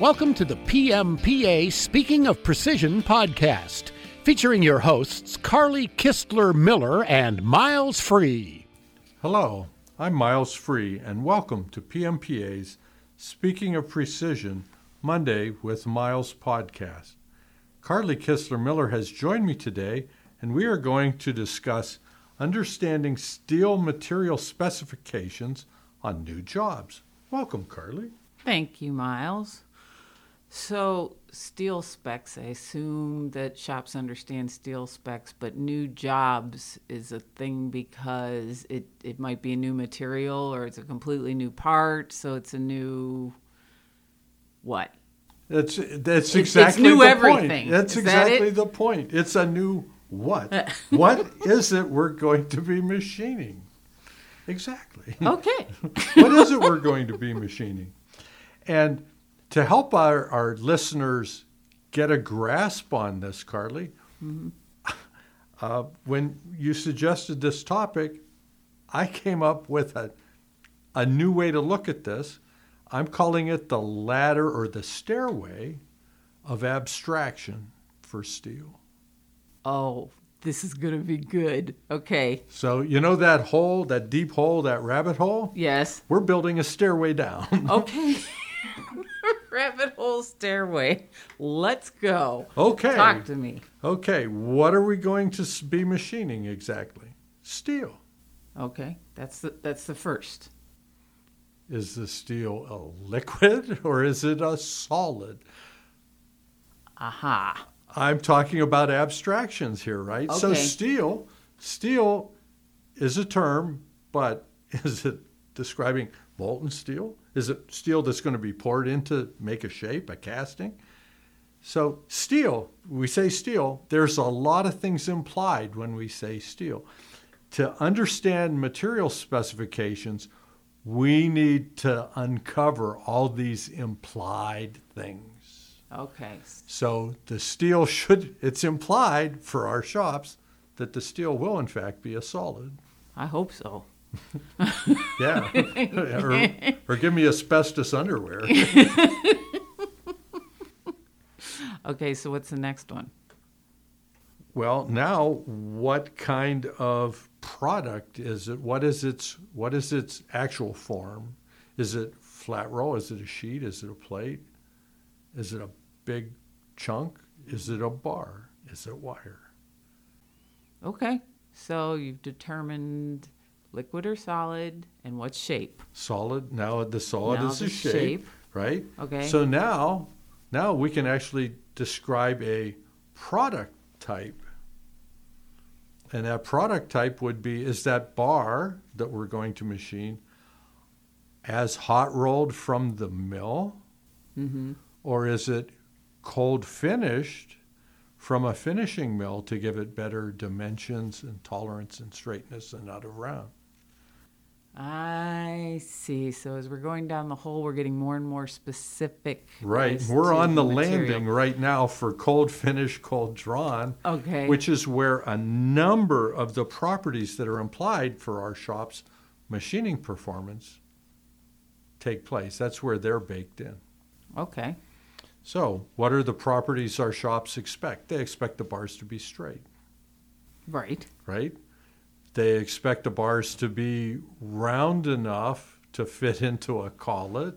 Welcome to the PMPA Speaking of Precision podcast, featuring your hosts Carly Kistler Miller and Miles Free. Hello, I'm Miles Free, and welcome to PMPA's Speaking of Precision Monday with Miles podcast. Carly Kistler Miller has joined me today, and we are going to discuss understanding steel material specifications on new jobs. Welcome, Carly. Thank you, Miles. So, steel specs, I assume that shops understand steel specs, but new jobs is a thing because it, it might be a new material or it's a completely new part, so it's a new what? That's that's exactly it's new the everything. point. That's Is exactly it? the point. It's a new what? what is it we're going to be machining? Exactly. Okay. what is it we're going to be machining? And to help our, our listeners get a grasp on this, Carly, uh, when you suggested this topic, I came up with a, a new way to look at this. I'm calling it the ladder or the stairway of abstraction for steel. oh, this is going to be good. Okay. So, you know that hole, that deep hole, that rabbit hole? Yes. We're building a stairway down. Okay. Rabbit hole stairway. Let's go. Okay. Talk to me. Okay, what are we going to be machining exactly? Steel. Okay. That's the that's the first. Is the steel a liquid or is it a solid? Aha. I'm talking about abstractions here, right? Okay. So steel, steel is a term, but is it describing molten steel? Is it steel that's going to be poured in to make a shape, a casting? So steel, we say steel, there's a lot of things implied when we say steel. To understand material specifications, we need to uncover all these implied things. Okay. So the steel should, it's implied for our shops that the steel will in fact be a solid. I hope so. Yeah. or, or give me asbestos underwear. Okay, so what's the next one? Well, now what kind of product is it? What is its what is its actual form? Is it flat roll? Is it a sheet? Is it a plate? Is it a big chunk? Is it a bar? Is it wire? Okay, so you've determined liquid or solid and what shape. Solid. Now the solid Now is the a shape, shape. right? Okay. So now, now we can actually describe a product type. And that product type would be is that bar that we're going to machine as hot rolled from the mill, Mm-hmm. or is it cold finished from a finishing mill to give it better dimensions and tolerance and straightness and out of round? I see. So as we're going down the hole, we're getting more and more specific. Right. We're on the material. landing right now for cold finish, cold drawn. Okay. which is where a number of the properties that are implied for our shop's machining performance take place. That's where they're baked in. Okay. So, what are the properties our shops expect? They expect the bars to be straight, Right. right? They expect the bars to be round enough to fit into a collet,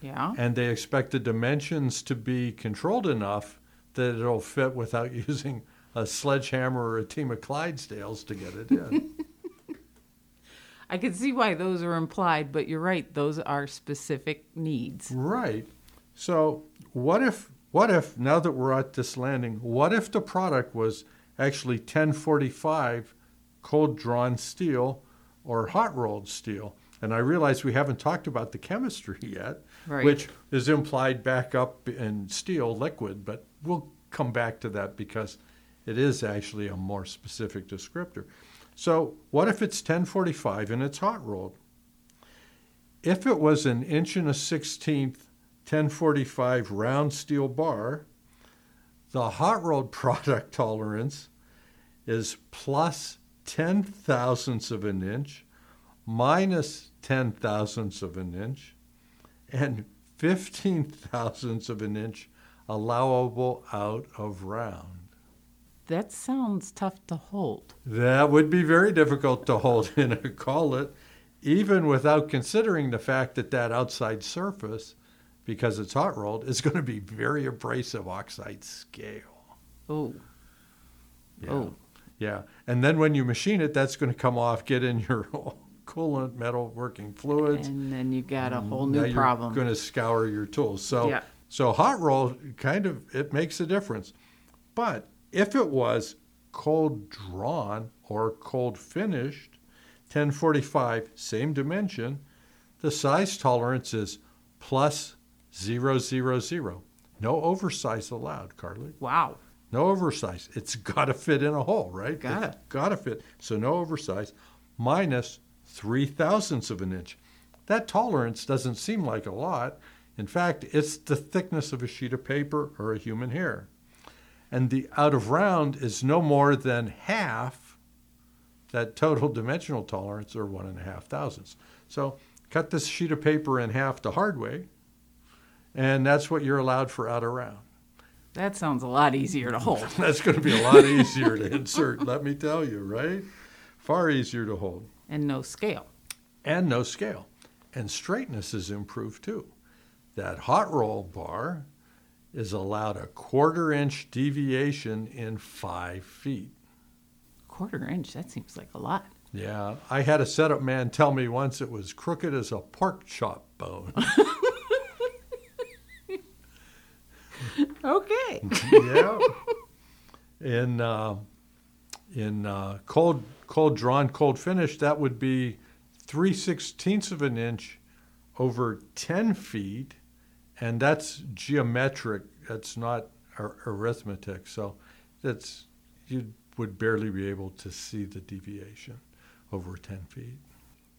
Yeah. and they expect the dimensions to be controlled enough that it'll fit without using a sledgehammer or a team of Clydesdales to get it in. I can see why those are implied, but you're right. Those are specific needs. right. So what if what if now that we're at this landing, what if the product was actually 1045 cold drawn steel or hot rolled steel? And I realize we haven't talked about the chemistry yet, Right. which is implied back up in steel liquid, but we'll come back to that because it is actually a more specific descriptor. So, what if it's 1045 and it's hot rolled? If it was an inch and a sixteenth 1045 round steel bar, the hot rolled product tolerance is plus 10 thousandths of an inch minus 10 thousandths of an inch and 15 thousandths of an inch allowable out of round. That sounds tough to hold. That would be very difficult to hold in a collet, even without considering the fact that that outside surface, because it's hot rolled, is going to be very abrasive oxide scale. Oh, Yeah. Oh. Yeah. And then when you machine it, that's going to come off, get in your coolant, metal working fluids. and then you got a mm-hmm. whole now new you're problem. going to scour your tools. So, Yeah. so hot roll kind of it makes a difference. But if it was cold drawn or cold finished, 1045, same dimension, the size tolerance is plus zero zero zero. No oversize allowed, Carly. Wow. No oversize. It's got to fit in a hole, right? Got it. Got to fit. So no oversize. Minus three thousandths of an inch. That tolerance doesn't seem like a lot. In fact, it's the thickness of a sheet of paper or a human hair. And the out of round is no more than half that total dimensional tolerance, or one and a half thousandths. So cut this sheet of paper in half the hard way, and that's what you're allowed for out of round. That sounds a lot easier to hold. That's going to be a lot easier to insert, let me tell you, right? Far easier to hold. and no scale. And no scale. And straightness is improved too. That hot roll bar is allowed a quarter inch deviation in five feet. Quarter inch, that seems like a lot. Yeah, I had a setup man tell me once it was crooked as a pork chop bone. Okay. yeah. In uh, in uh, cold cold drawn cold finish, that would be three sixteenths of an inch over ten feet, and that's geometric. That's not ar- arithmetic. So that's you would barely be able to see the deviation over ten feet.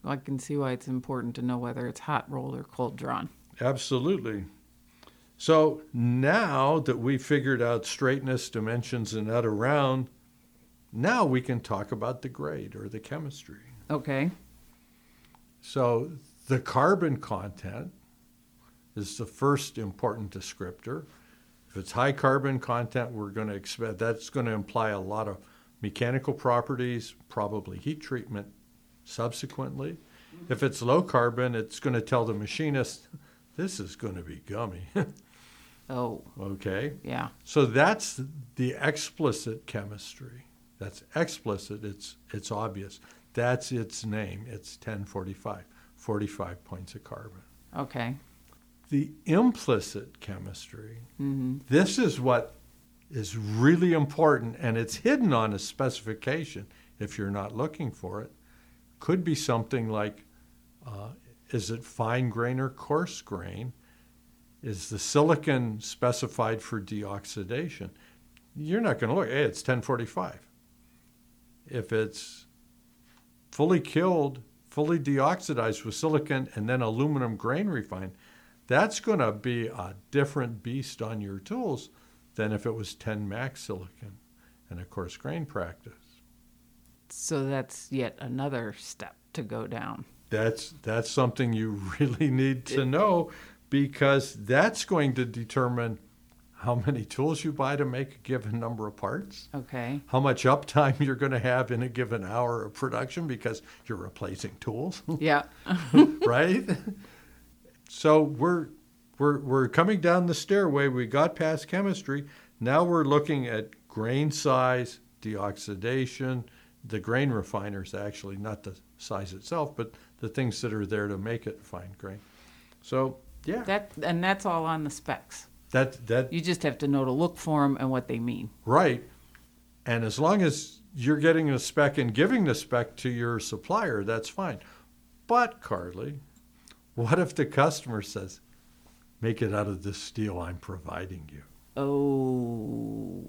I can see why it's important to know whether it's hot rolled or cold drawn. Absolutely. So now that we've figured out straightness, dimensions, and that around, now we can talk about the grade or the chemistry. Okay. So the carbon content is the first important descriptor. If it's high carbon content, we're going to expect that's going to imply a lot of mechanical properties, probably heat treatment subsequently. Mm-hmm. If it's low carbon, it's going to tell the machinist this is going to be gummy. Oh, okay? yeah. So that's the explicit chemistry. That's explicit. It's it's obvious. That's its name. It's 1045. 45 points of carbon. Okay. The implicit chemistry. hmm This is what is really important, and it's hidden on a specification if you're not looking for it. Could be something like uh, is it fine grain or coarse grain? Is the silicon specified for deoxidation? You're not going to look, hey, it's 1045. If it's fully killed, fully deoxidized with silicon, and then aluminum grain refined, that's going to be a different beast on your tools than if it was 10 max silicon and a coarse grain practice. So that's yet another step to go down. That's that's something you really need to know because that's going to determine how many tools you buy to make a given number of parts, Okay. how much uptime you're going to have in a given hour of production because you're replacing tools, Yeah. right? So we're we're we're coming down the stairway. We got past chemistry. Now we're looking at grain size, deoxidation, the grain refiners actually, not the size itself, but the things that are there to make it fine grain. So yeah, That and that's all on the specs. that that You just have to know to look for them and what they mean. right. And as long as you're getting the spec and giving the spec to your supplier, that's fine. But Carly, what if the customer says, "Make it out of this steel I'm providing you"? Oh.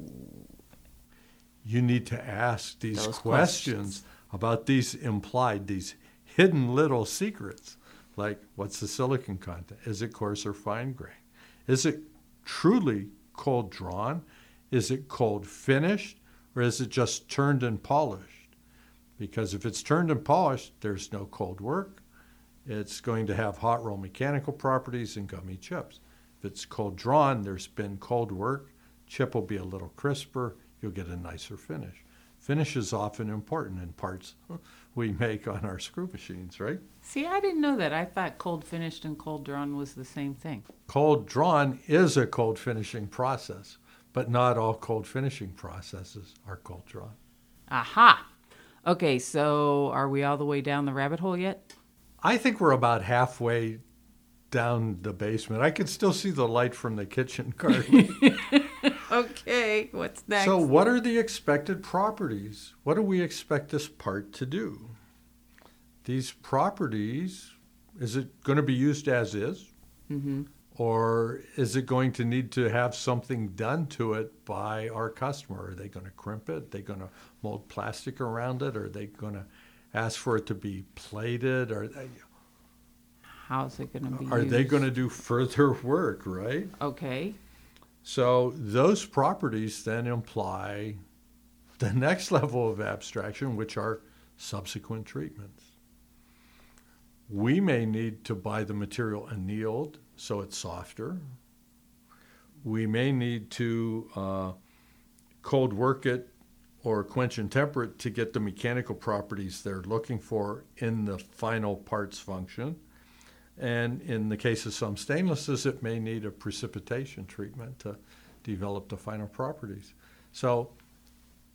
you need to ask these Those questions, about these implied, these hidden little secrets, like what's the silicon content? Is it coarse or fine grain? Is it truly cold drawn? Is it cold finished? Or is it just turned and polished? Because if it's turned and polished, there's no cold work. it's going to have hot roll mechanical properties and gummy chips. If it's cold drawn, there's been cold work, chip will be a little crisper, you'll get a nicer finish. Finish is often important in parts we make on our screw machines, right? See, I didn't know that. I thought cold finished and cold drawn was the same thing. Cold drawn is a cold finishing process, but not all cold finishing processes are cold drawn. Aha. Okay, so are we all the way down the rabbit hole yet? I think we're about halfway down the basement. I can still see the light from the kitchen garden. Okay, what's next? so, what are the expected properties? What do we expect this part to do? These properties, is it going to be used as is? mm-hmm. Or is it going to need to have something done to it by our customer? Are they going to crimp it? Are they going to mold plastic around it? Are they going to ask for it to be plated? Are they, How's it going to be are they going to do further work, right? Okay. So those properties then imply the next level of abstraction, which are subsequent treatments. We may need to buy the material annealed so it's softer. We may need to uh, cold work it or quench and temper it to get the mechanical properties they're looking for in the final parts function. And in the case of some stainlesses, it may need a precipitation treatment to develop the final properties. So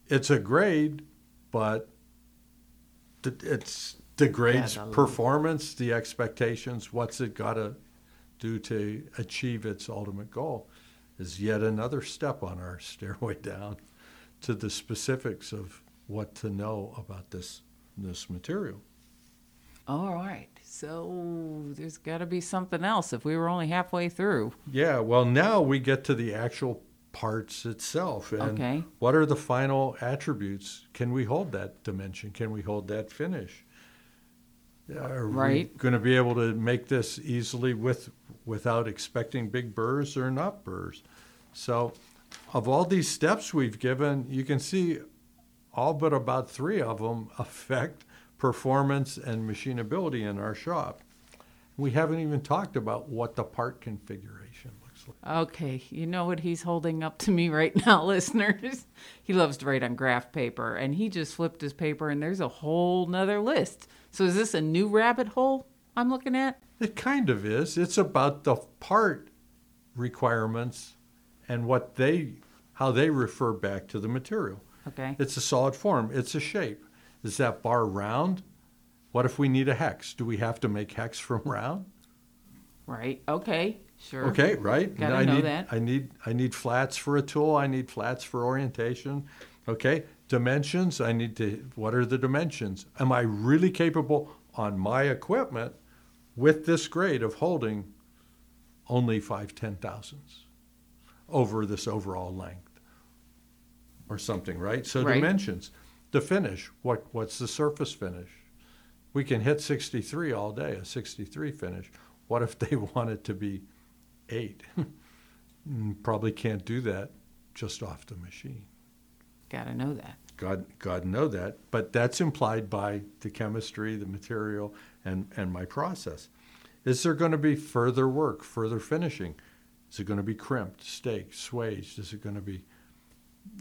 it's a grade, but it's degrades performance, the expectations, what's it got to do to achieve its ultimate goal is yet another step on our stairway down to the specifics of what to know about this this material. All right. So there's got to be something else if we were only halfway through. Yeah, well, now we get to the actual parts itself. And Okay. what are the final attributes? Can we hold that dimension? Can we hold that finish? Are we Right. going to be able to make this easily with without expecting big burrs or not burrs? So, of all these steps we've given, you can see all but about three of them affect performance and machinability in our shop. We haven't even talked about what the part configuration looks like. Okay, you know what he's holding up to me right now, listeners? He loves to write on graph paper, and he just flipped his paper, and there's a whole nother list. So is this a new rabbit hole I'm looking at? It kind of is. It's about the part requirements and what they how they refer back to the material. Okay. It's a solid form. It's a shape. Is that bar round? What if we need a hex? Do we have to make hex from round? Right. Okay. Sure. Okay, right. Gotta I know need that. I need I need flats for a tool. I need flats for orientation. Okay, dimensions. I need to. What are the dimensions? Am I really capable on my equipment with this grade of holding only five ten thousandths over this overall length or something? Right. So Right. dimensions. The finish. What what's the surface finish? We can hit 63 all day, a 63 finish. What if they want it to be eight? Mm, Probably can't do that just off the machine. Gotta know that. God, God know that, but that's implied by the chemistry, the material, and, and my process. Is there going to be further work, further finishing? Is it going to be crimped, staked, swaged? Is it going to be,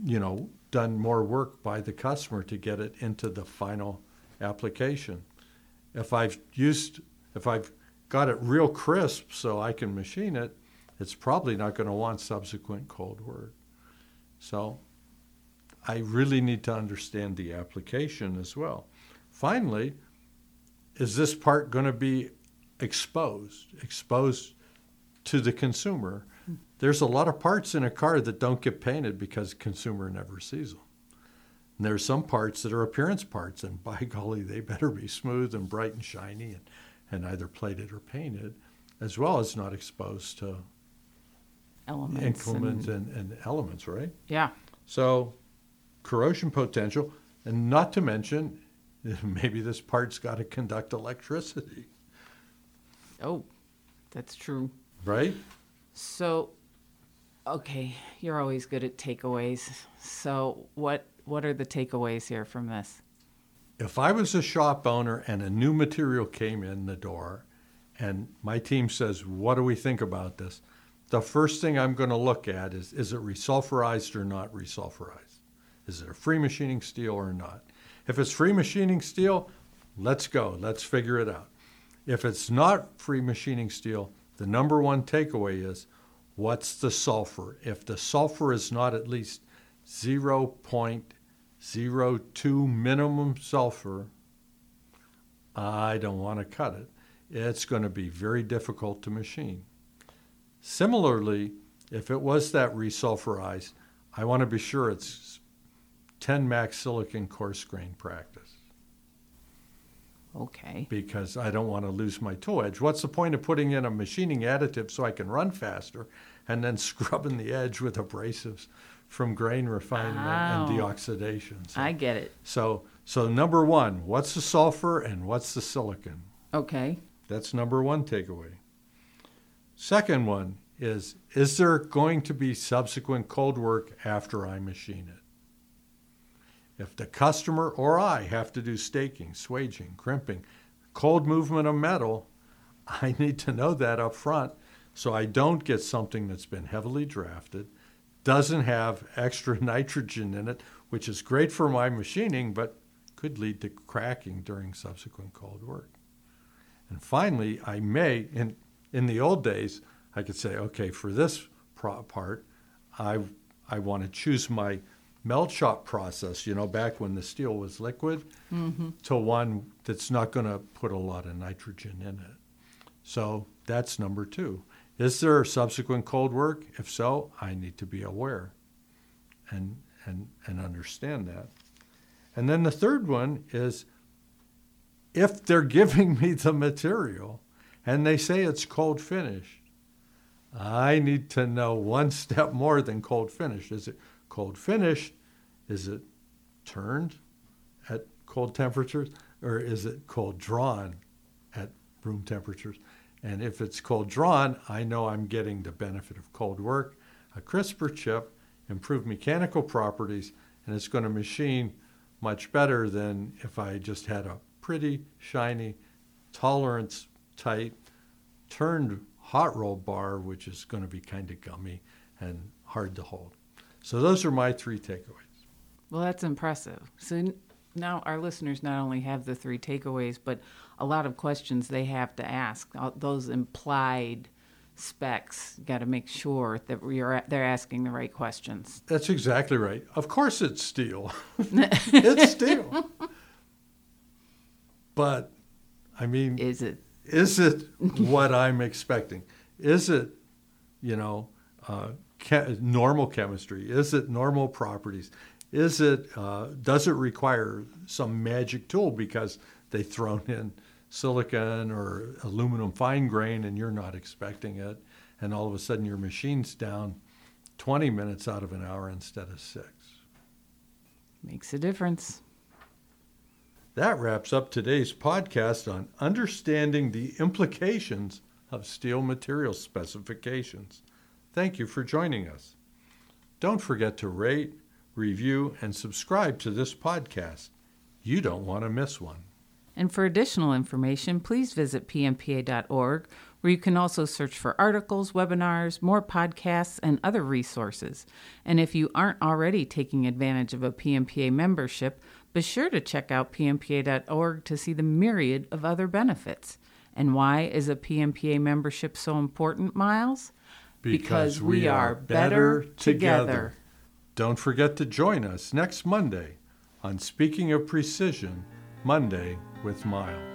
you know, done more work by the customer to get it into the final application? If I've used, if I've got it real crisp so I can machine it, it's probably not going to want subsequent cold work. So I really need to understand the application as well. Finally, is this part going to be exposed, exposed to the consumer? There's a lot of parts in a car that don't get painted because consumer never sees them. And there's some parts that are appearance parts, and by golly, they better be smooth and bright and shiny and, and either plated or painted, as well as not exposed to Elements. increments and- and, and elements, right? yeah. So, corrosion potential, and not to mention, maybe this part's got to conduct electricity, Oh, that's true. right? So, okay, you're always good at takeaways. So, what what are the takeaways here from this? If I was a shop owner and a new material came in the door and my team says, What do we think about this? The first thing I'm going to look at is is it resulfurized or not resulfurized? Is it a free machining steel or not? If it's free machining steel, let's go. Let's figure it out. If it's not free machining steel, the number one takeaway is what's the sulfur? If the sulfur is not at least 0.02 minimum sulfur, I don't want to cut it. It's going to be very difficult to machine. Similarly, if it was that resulfurized, I want to be sure it's 10 max silicon coarse grain practice Okay. because I don't want to lose my toe edge. What's the point of putting in a machining additive so I can run faster and then scrubbing the edge with abrasives from grain refinement and Oh. deoxidation? So, I get it. so, so number one, what's the sulfur and what's the silicon? Okay. That's number one takeaway. Second one is Is there going to be subsequent cold work after I machine it? If the customer or I have to do staking, swaging, crimping, cold movement of metal, I need to know that up front so I don't get something that's been heavily drafted, doesn't have extra nitrogen in it, which is great for my machining, but could lead to cracking during subsequent cold work. And finally, I may, in, in the old days, I could say, okay, for this part, I, I want to choose my melt shop process, you know, back when the steel was liquid, mm-hmm. to one that's not going to put a lot of nitrogen in it. So that's number two. Is there subsequent cold work? If so, I need to be aware and, and, and understand that. And then the third one is if they're giving me the material and they say it's cold finished, I need to know one step more than cold finished. Is it cold finished? Is it turned at cold temperatures? Or is it cold drawn at room temperatures? And if it's cold drawn, I know I'm getting the benefit of cold work, a crisper chip, improved mechanical properties, and it's going to machine much better than if I just had a pretty, shiny, tolerance tight, turned hot roll bar, which is going to be kind of gummy and hard to hold. So those are my three takeaways. Well, that's impressive. So now our listeners not only have the three takeaways, but a lot of questions they have to ask. Those implied specs, got to make sure that we're they're asking the right questions. That's exactly right. Of course, it's steel. it's steel. But, I mean, Is it? is it what I'm expecting? Is it, you know, uh, normal chemistry? Is it normal properties? Is it uh, does it require some magic tool because they've thrown in silicon or aluminum fine grain and you're not expecting it, and all of a sudden your machine's down 20 minutes out of an hour instead of six. Makes a difference. That wraps up today's podcast on understanding the implications of steel material specifications. Thank you for joining us. Don't forget to rate, review, and subscribe to this podcast. You don't want to miss one. And for additional information, please visit pmpa.org, where you can also search for articles, webinars, more podcasts, and other resources. And if you aren't already taking advantage of a PMPA membership, be sure to check out pmpa.org to see the myriad of other benefits. And why is a PMPA membership so important, Miles? Because we are better together. Don't forget to join us next Monday on Speaking of Precision Monday with Miles.